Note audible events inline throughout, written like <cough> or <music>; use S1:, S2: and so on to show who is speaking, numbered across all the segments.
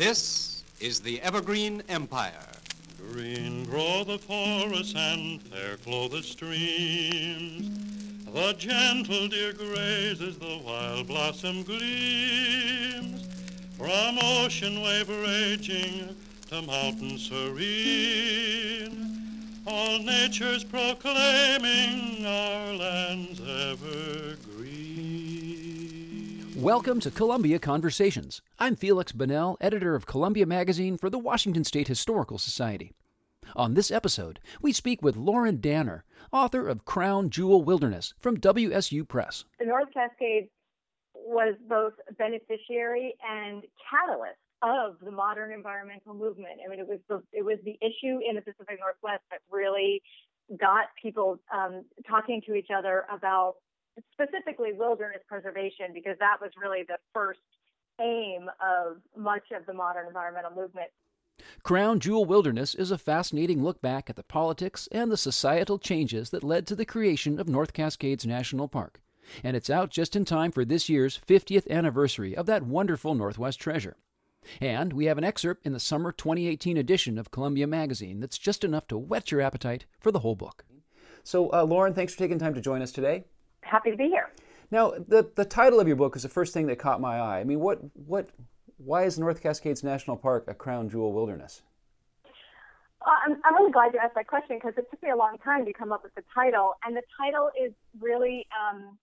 S1: This is the Evergreen Empire.
S2: Green grow the forests and fair flow the streams. The gentle deer grazes, the wild blossom gleams. From ocean wave raging to mountain serene, all nature's proclaiming our land's evergreen.
S3: Welcome to Columbia Conversations. I'm Felix Banel, editor of Columbia Magazine for the Washington State Historical Society. On this episode, we speak with Lauren Danner, author of Crown Jewel Wilderness from WSU Press.
S4: The North Cascades was both beneficiary and catalyst of the modern environmental movement. I mean, it was the, it was the issue in the Pacific Northwest that really got people um, talking to each other about specifically wilderness preservation because that was really the first aim of much of the modern environmental movement.
S3: Crown Jewel Wilderness is a fascinating look back at the politics and the societal changes that led to the creation of North Cascades National Park. And it's out just in time for this year's 50th anniversary of that wonderful Northwest treasure. And we have an excerpt in the summer 2018 edition of Columbia Magazine that's just enough to whet your appetite for the whole book. So, uh, Lauren, thanks for taking time to join us today.
S4: Happy to be here.
S3: Now, the, the title of your book is the first thing that caught my eye. I mean, what, what, why is North Cascades National Park a crown jewel wilderness?
S4: Uh, I'm, I'm really glad you asked that question because it took me a long time to come up with the title. And the title is really, um,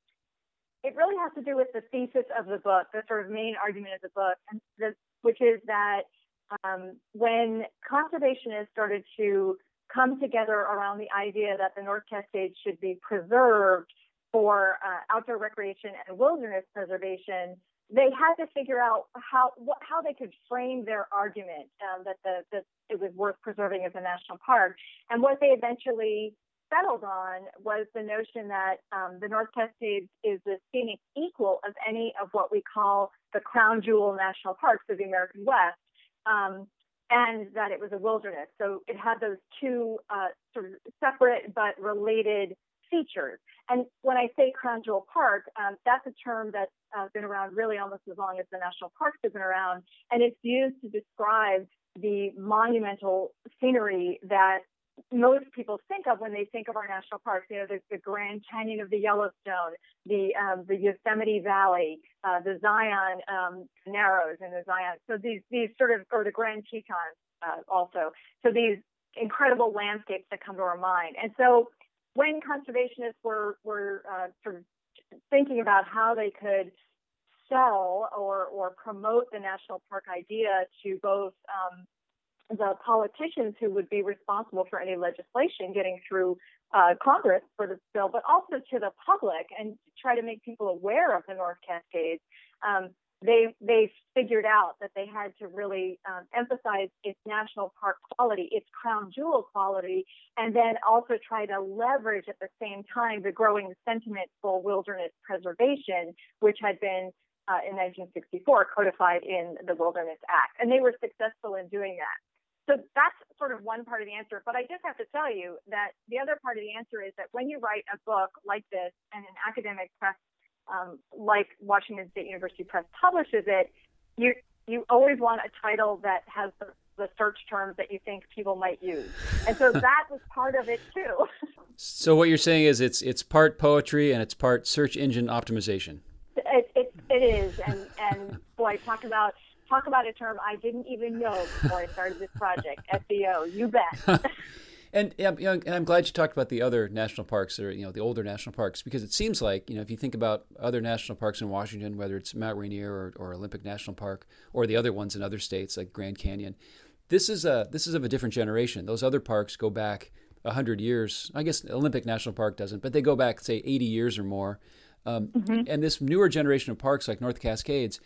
S4: it really has to do with the thesis of the book, the sort of main argument of the book, and the, which is that um, when conservationists started to come together around the idea that the North Cascades should be preserved for uh, outdoor recreation and wilderness preservation, they had to figure out how what, how they could frame their argument um, that the that it was worth preserving as a national park. And what they eventually settled on was the notion that um, the North Cascades is the scenic equal of any of what we call the crown jewel national parks of the American West. Um, and that it was a wilderness. So it had those two uh, sort of separate but related features. And when I say Crown Jewel Park, um, that's a term that's uh, been around really almost as long as the national parks have been around, and it's used to describe the monumental scenery that most people think of when they think of our national parks. You know, the, the Grand Canyon of the Yellowstone, the um, the Yosemite Valley, uh, the Zion um, Narrows, and the Zion. So these these sort of, or the Grand Tetons uh, also. So these incredible landscapes that come to our mind. And so when conservationists were were uh, sort of thinking about how they could sell or or promote the national park idea to both um, the politicians who would be responsible for any legislation getting through uh, Congress for this bill, but also to the public and try to make people aware of the North Cascades. Um, they they figured out that they had to really um, emphasize its national park quality, its crown jewel quality, and then also try to leverage at the same time the growing sentiment for wilderness preservation, which had been uh, in 1964 codified in the Wilderness Act, and they were successful in doing that. So that's sort of one part of the answer. But I just have to tell you that the other part of the answer is that when you write a book like this and an academic press um, like Washington State University Press publishes it, you you always want a title that has the, the search terms that you think people might use, and so <laughs> that was part of it too.
S3: so what you're saying is it's it's part poetry and it's part search engine optimization.
S4: It it, it is, and and boy, talk about talk about a term I didn't even know before I started this project. SEO, you bet. <laughs>
S3: And, you know, and I'm glad you talked about the other national parks, or you know, the older national parks, because it seems like you know, if you think about other national parks in Washington, whether it's Mount Rainier or, or Olympic National Park, or the other ones in other states like Grand Canyon, this is a this is of a different generation. Those other parks go back hundred years. I guess Olympic National Park doesn't, but they go back say 80 years or more. Um, mm-hmm. And this newer generation of parks like North Cascades,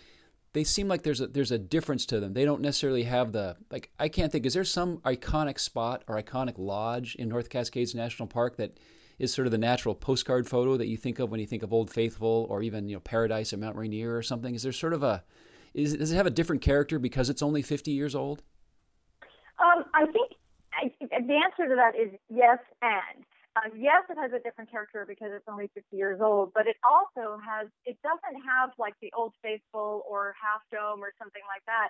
S3: they seem like there's a there's a difference to them. They don't necessarily have the like I can't think is there some iconic spot or iconic lodge in North Cascades National Park that is sort of the natural postcard photo that you think of when you think of Old Faithful or even you know Paradise at Mount Rainier or something? Is there sort of a is, does it have a different character because it's only 50 years old?
S4: Um, I think I, the answer to that is yes and. Um, yes, it has a different character because it's only 50 years old, but it also has, it doesn't have like the Old Faithful or Half Dome or something like that.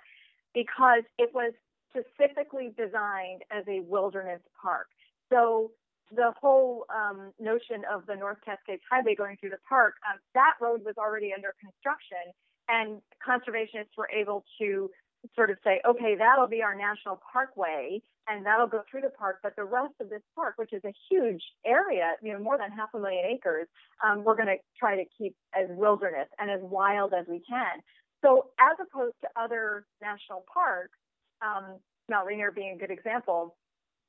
S4: because it was specifically designed as a wilderness park. So the whole um, notion of the North Cascades Highway going through the park, um, that road was already under construction, and conservationists were able to sort of say, okay, that'll be our national parkway, and that'll go through the park. But the rest of this park, which is a huge area, you know, more than half a million acres, um, we're going to try to keep as wilderness and as wild as we can. So, as opposed to other national parks, um, Mount Rainier being a good example,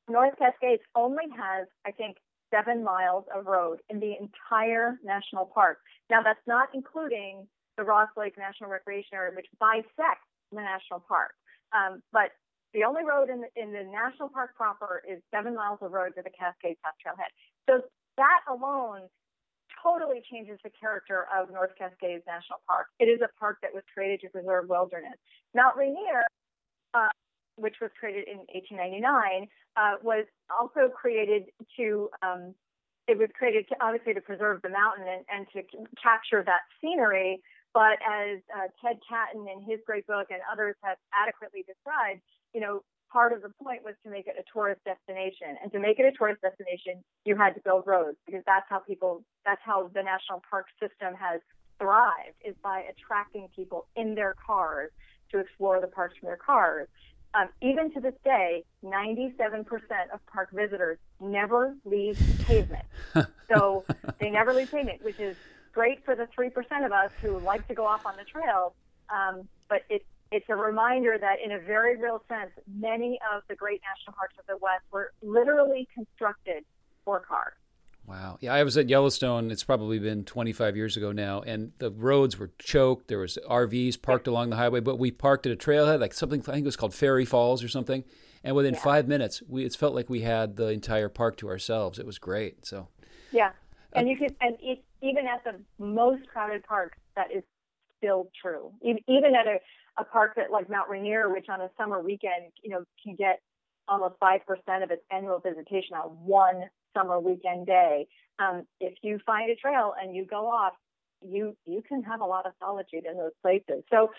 S4: North Cascades only has, I think, seven miles of road in the entire national park. Now, that's not including the Ross Lake National Recreation Area, which bisects the national park. Um, but the only road in the, in the national park proper is seven miles of road to the Cascade Pass Trailhead. So that alone totally changes the character of North Cascades National Park. It is a park that was created to preserve wilderness. Mount Rainier, uh, which was created in 1899, uh, was also created to um, it was created to obviously to preserve the mountain and, and to capture that scenery. But as uh, Ted Catton in his great book and others have adequately described, you know, part of the point was to make it a tourist destination. And to make it a tourist destination, you had to build roads because that's how people, that's how the national park system has thrived is by attracting people in their cars to explore the parks from their cars. Um, even to this day, 97% of park visitors never leave pavement. <laughs> so they never leave pavement, which is great for the 3% of us who like to go off on the trail, Um, but it, it's a reminder that, in a very real sense, many of the great national parks of the West were literally constructed for cars.
S3: Wow. Yeah, I was at Yellowstone. It's probably been 25 years ago now, and the roads were choked. There was RVs parked along the highway, but we parked at a trailhead, like something I think it was called Fairy Falls or something. And within yeah. five minutes, we it felt like we had the entire park to ourselves. It was great. So.
S4: Yeah, and uh, you can, and it, even at the most crowded parks, that is still true. Even at a, a park that like Mount Rainier, which on a summer weekend, you know, can get almost five percent of its annual visitation on one summer weekend day. Um, if you find a trail and you go off, you you can have a lot of solitude in those places. So,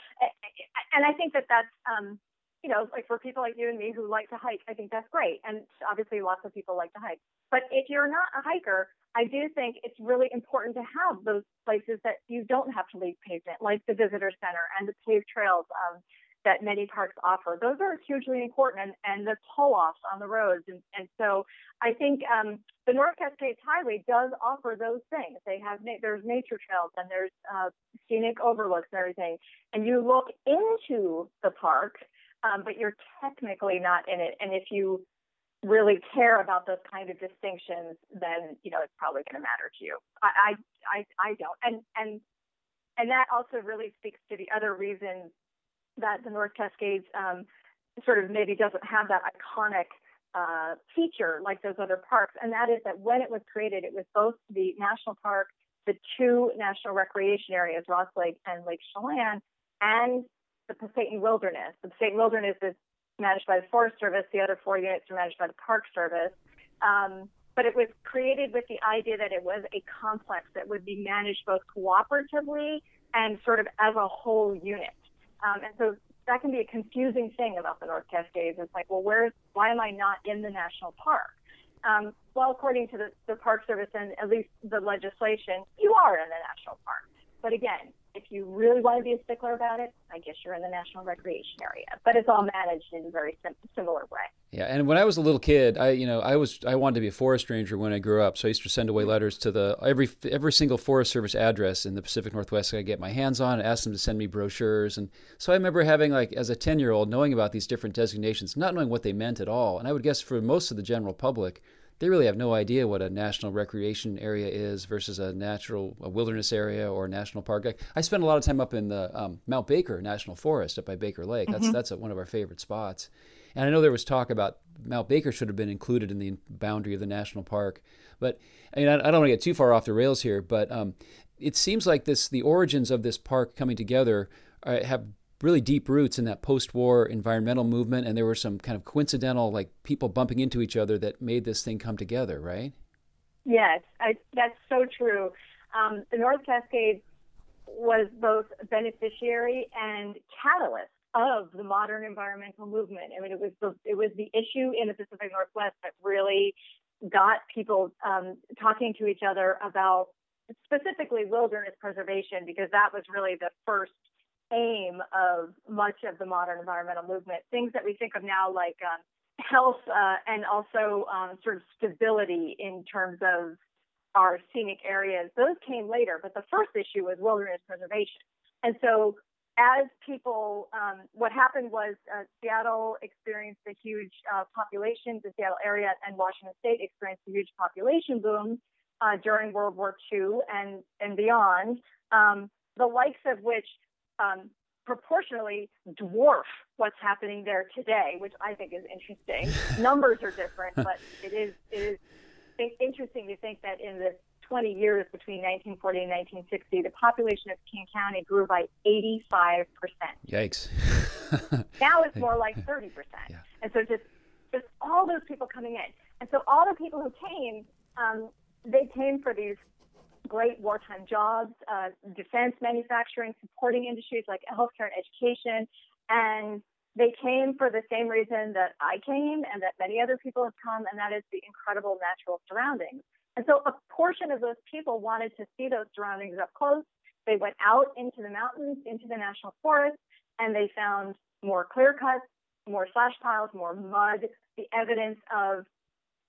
S4: and I think that that's um, you know, like for people like you and me who like to hike, I think that's great. And obviously, lots of people like to hike. But if you're not a hiker, I do think it's really important to have those places that you don't have to leave pavement, like the visitor center and the paved trails. Um, that many parks offer. Those are hugely important, and, and the pull-offs on the roads. And, and so I think um, the North Cascades Highway does offer those things. They have na- there's nature trails and there's uh, scenic overlooks and everything. And you look into the park, um, but you're technically not in it. And if you really care about those kind of distinctions, then you know it's probably going to matter to you. I, I I don't, and and and that also really speaks to the other reason that the North Cascades um, sort of maybe doesn't have that iconic uh, feature like those other parks, and that is that when it was created, it was both the national park, the two national recreation areas, Ross Lake and Lake Chelan, and the Pasayten Wilderness. The Pasayten Wilderness is managed by the Forest Service. The other four units are managed by the Park Service. Um, but it was created with the idea that it was a complex that would be managed both cooperatively and sort of as a whole unit. Um, and so that can be a confusing thing about the North Cascades. It's like, well, where's why am I not in the national park? Um, well, according to the, the Park Service and at least the legislation, you are in the national park. But again, if you really want to be a stickler about it, I guess you're in the national recreation area. But it's all managed in a very sim- similar way.
S3: Yeah, and when I was a little kid, I you know I was I wanted to be a forest ranger when I grew up, so I used to send away letters to the every every single Forest Service address in the Pacific Northwest I get my hands on, and ask them to send me brochures. And so I remember having like as a ten year old knowing about these different designations, not knowing what they meant at all. And I would guess for most of the general public, they really have no idea what a national recreation area is versus a natural a wilderness area or a national park. I, I spent a lot of time up in the um, Mount Baker National Forest up by Baker Lake. That's mm-hmm. that's a, one of our favorite spots. And I know there was talk about Mount Baker should have been included in the boundary of the national park, but I mean I, I don't want to get too far off the rails here. But um, it seems like this the origins of this park coming together uh, have really deep roots in that post-war environmental movement and there were some kind of coincidental like people bumping into each other that made this thing come together right
S4: yes I, that's so true um, the north cascades was both beneficiary and catalyst of the modern environmental movement. I mean, it was the, it was the issue in the Pacific Northwest that really got people um, talking to each other about specifically wilderness preservation because that was really the first aim of much of the modern environmental movement. Things that we think of now like um, health uh, and also um, sort of stability in terms of our scenic areas, those came later. But the first issue was wilderness preservation. And so as people, um, what happened was uh, Seattle experienced a huge uh, population, the Seattle area and Washington State experienced a huge population boom uh, during World War II and, and beyond, um, the likes of which um, proportionally dwarf what's happening there today, which I think is interesting. <laughs> Numbers are different, but it is it is interesting to think that in the 20 years between 1940 and 1960, the population of King County grew by 85 percent.
S3: Yikes! <laughs>
S4: now it's more like 30 percent, yeah. and so just just all those people coming in, and so all the people who came, um, they came for these great wartime jobs, uh, defense manufacturing, supporting industries like healthcare and education. And they came for the same reason that I came and that many other people have come, and that is the incredible natural surroundings. And so a portion of those people wanted to see those surroundings up close. They went out into the mountains, into the national forest, and they found more clear cuts, more slash piles, more mud, the evidence of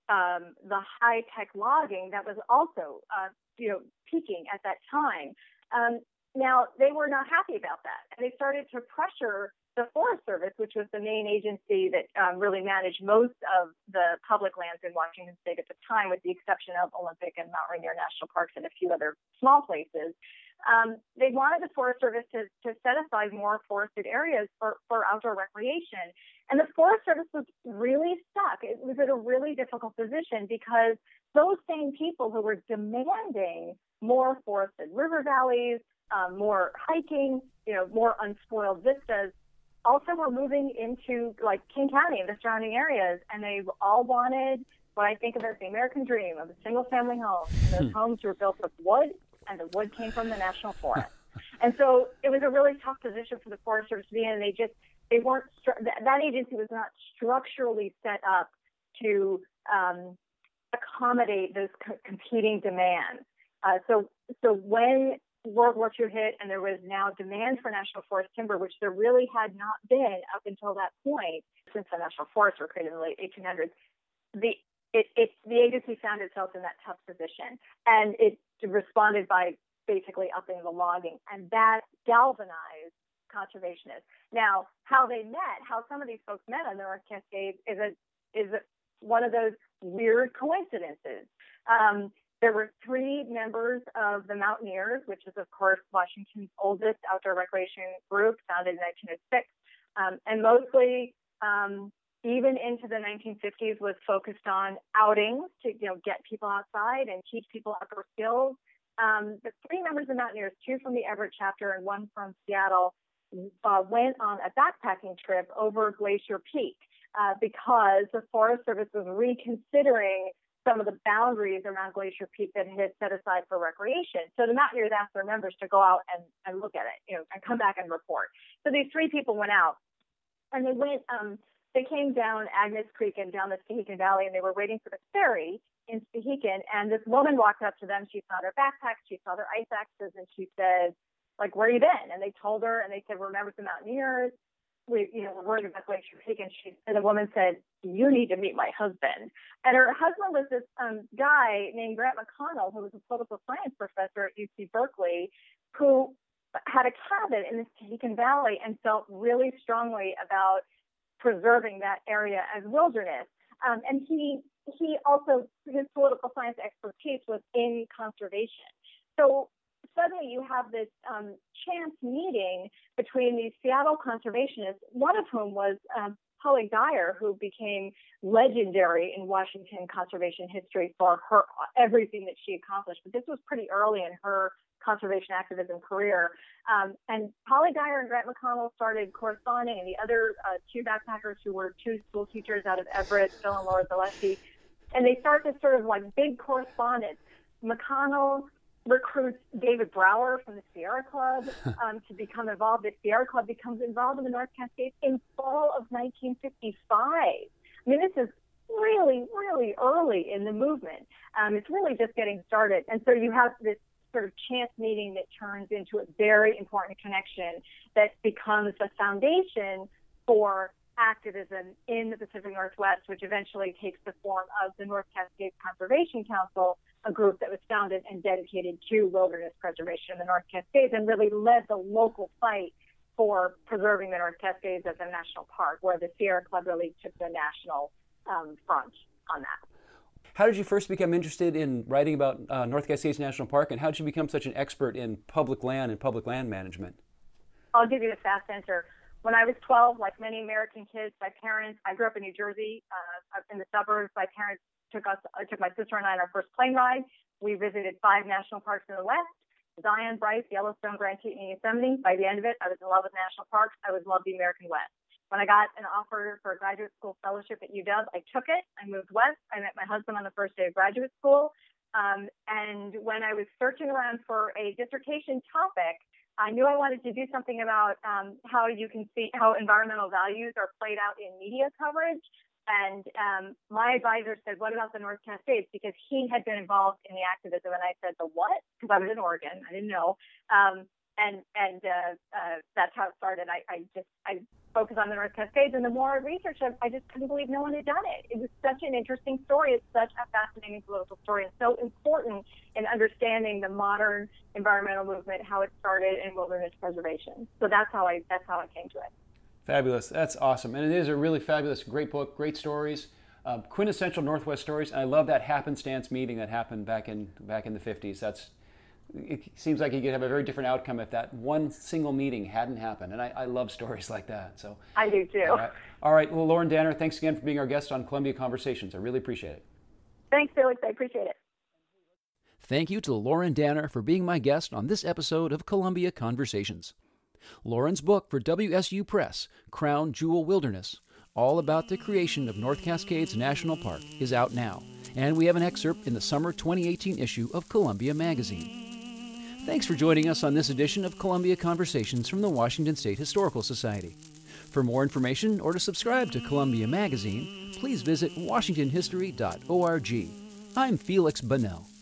S4: um, the high tech logging that was also uh, you know, peaking at that time. Um, now they were not happy about that, and they started to pressure the Forest Service, which was the main agency that um, really managed most of the public lands in Washington State at the time, with the exception of Olympic and Mount Rainier National Parks and a few other small places. Um, they wanted the Forest Service to, to set aside more forested areas for, for outdoor recreation. And the Forest Service was really stuck. It was in a really difficult position because those same people who were demanding more forested river valleys, um, more hiking, you know, more unspoiled vistas, also were moving into like King County and the surrounding areas, and they all wanted what I think of as the American dream of a single family home. And those hmm. homes were built with wood, and the wood came from the national forest. and so it was a really tough position for the Forest Service to be in. And they just they weren't that agency was not structurally set up to um, accommodate those co- competing demands. Uh, so, so when World War II hit and there was now demand for national forest timber, which there really had not been up until that point since the national forests were created in the late 1800s, the it, it, the agency found itself in that tough position, and it responded by basically upping the logging, and that galvanized conservationists. Now, how they met, how some of these folks met on the North Cascades, is a is a, one of those weird coincidences. Um, there were three members of the Mountaineers, which is, of course, Washington's oldest outdoor recreation group, founded in 1906, um, and mostly, um, even into the 1950s, was focused on outings to, you know, get people outside and teach people outdoor skills. Um, the three members of Mountaineers, two from the Everett chapter and one from Seattle, uh, went on a backpacking trip over Glacier Peak uh, because the Forest Service was reconsidering some of the boundaries around Glacier Peak that had set aside for recreation. So the Mountaineers asked their members to go out and, and look at it, you know, and come back and report. So these three people went out and they went, um, they came down Agnes Creek and down the Stehekin Valley and they were waiting for the ferry in Stehekin. And this woman walked up to them. She saw their backpacks, she saw their ice axes, and she said, like, where you been? And they told her and they said, remember the Mountaineers we, you know, we're worried about Glacier Peak, and she and the woman said, "You need to meet my husband." And her husband was this um, guy named Grant McConnell, who was a political science professor at UC Berkeley, who had a cabin in the Stehekin Valley and felt really strongly about preserving that area as wilderness. Um, and he he also his political science expertise was in conservation. So suddenly you have this um, chance meeting between these Seattle conservationists, one of whom was um, Polly Dyer, who became legendary in Washington conservation history for her everything that she accomplished. But this was pretty early in her conservation activism career. Um, and Polly Dyer and Grant McConnell started corresponding, and the other uh, two backpackers who were two school teachers out of Everett, Phil and Laura Zalesky, and they start this sort of like big correspondence. McConnell recruits David Brower from the Sierra Club <laughs> um, to become involved. The Sierra Club becomes involved in the North Cascades in fall of 1955. I mean, this is really, really early in the movement. Um, it's really just getting started. And so you have this sort of chance meeting that turns into a very important connection that becomes the foundation for activism in the Pacific Northwest, which eventually takes the form of the North Cascades Conservation Council, a group that was founded and dedicated to wilderness preservation in the North Cascades and really led the local fight for preserving the North Cascades as a national park, where the Sierra Club really took the national um, front on that.
S3: How did you first become interested in writing about uh, North Cascades National Park, and how did you become such an expert in public land and public land management?
S4: I'll give you the fast answer. When I was 12, like many American kids, my parents, I grew up in New Jersey, uh, in the suburbs. My parents took us, uh, took my sister and I on our first plane ride. We visited five national parks in the West. Zion, Bryce, Yellowstone, Grand Teton, and Yosemite. By the end of it, I was in love with national parks. I was in love with the American West. When I got an offer for a graduate school fellowship at UW, I took it. I moved west. I met my husband on the first day of graduate school. Um, and when I was searching around for a dissertation topic, I knew I wanted to do something about um, how you can see how environmental values are played out in media coverage. And um, my advisor said, "What about the North Cascades?" Because he had been involved in the activism, and I said, "The what?" Because I was in Oregon, I didn't know. Um, and and uh, uh, that's how it started. I, I just I focused on the North Cascades, and the more I researched it, I just couldn't believe no one had done it. It was such an interesting story. It's such a fascinating political story, and so important in understanding the modern environmental movement, how it started in wilderness preservation. So that's how I that's how I came to it.
S3: Fabulous. That's awesome, and it is a really fabulous, great book, great stories. Uh, quintessential Northwest stories, and I love that happenstance meeting that happened back in back in the 50s. That's it seems like you could have a very different outcome if that one single meeting hadn't happened. And I, I love stories <laughs> like that. So
S4: I do too.
S3: All right. all right. Well, Lauren Danner, thanks again for being our guest on Columbia Conversations. I really appreciate it.
S4: Thanks, Felix. I appreciate it.
S3: Thank you to Lauren Danner for being my guest on this episode of Columbia Conversations. Lauren's book for WSU Press, Crown Jewel Wilderness, all about the creation of North Cascades National Park, is out now, and we have an excerpt in the summer 2018 issue of Columbia Magazine. Thanks for joining us on this edition of Columbia Conversations from the Washington State Historical Society. For more information or to subscribe to Columbia Magazine, please visit washingtonhistory.org. I'm Felix Banel.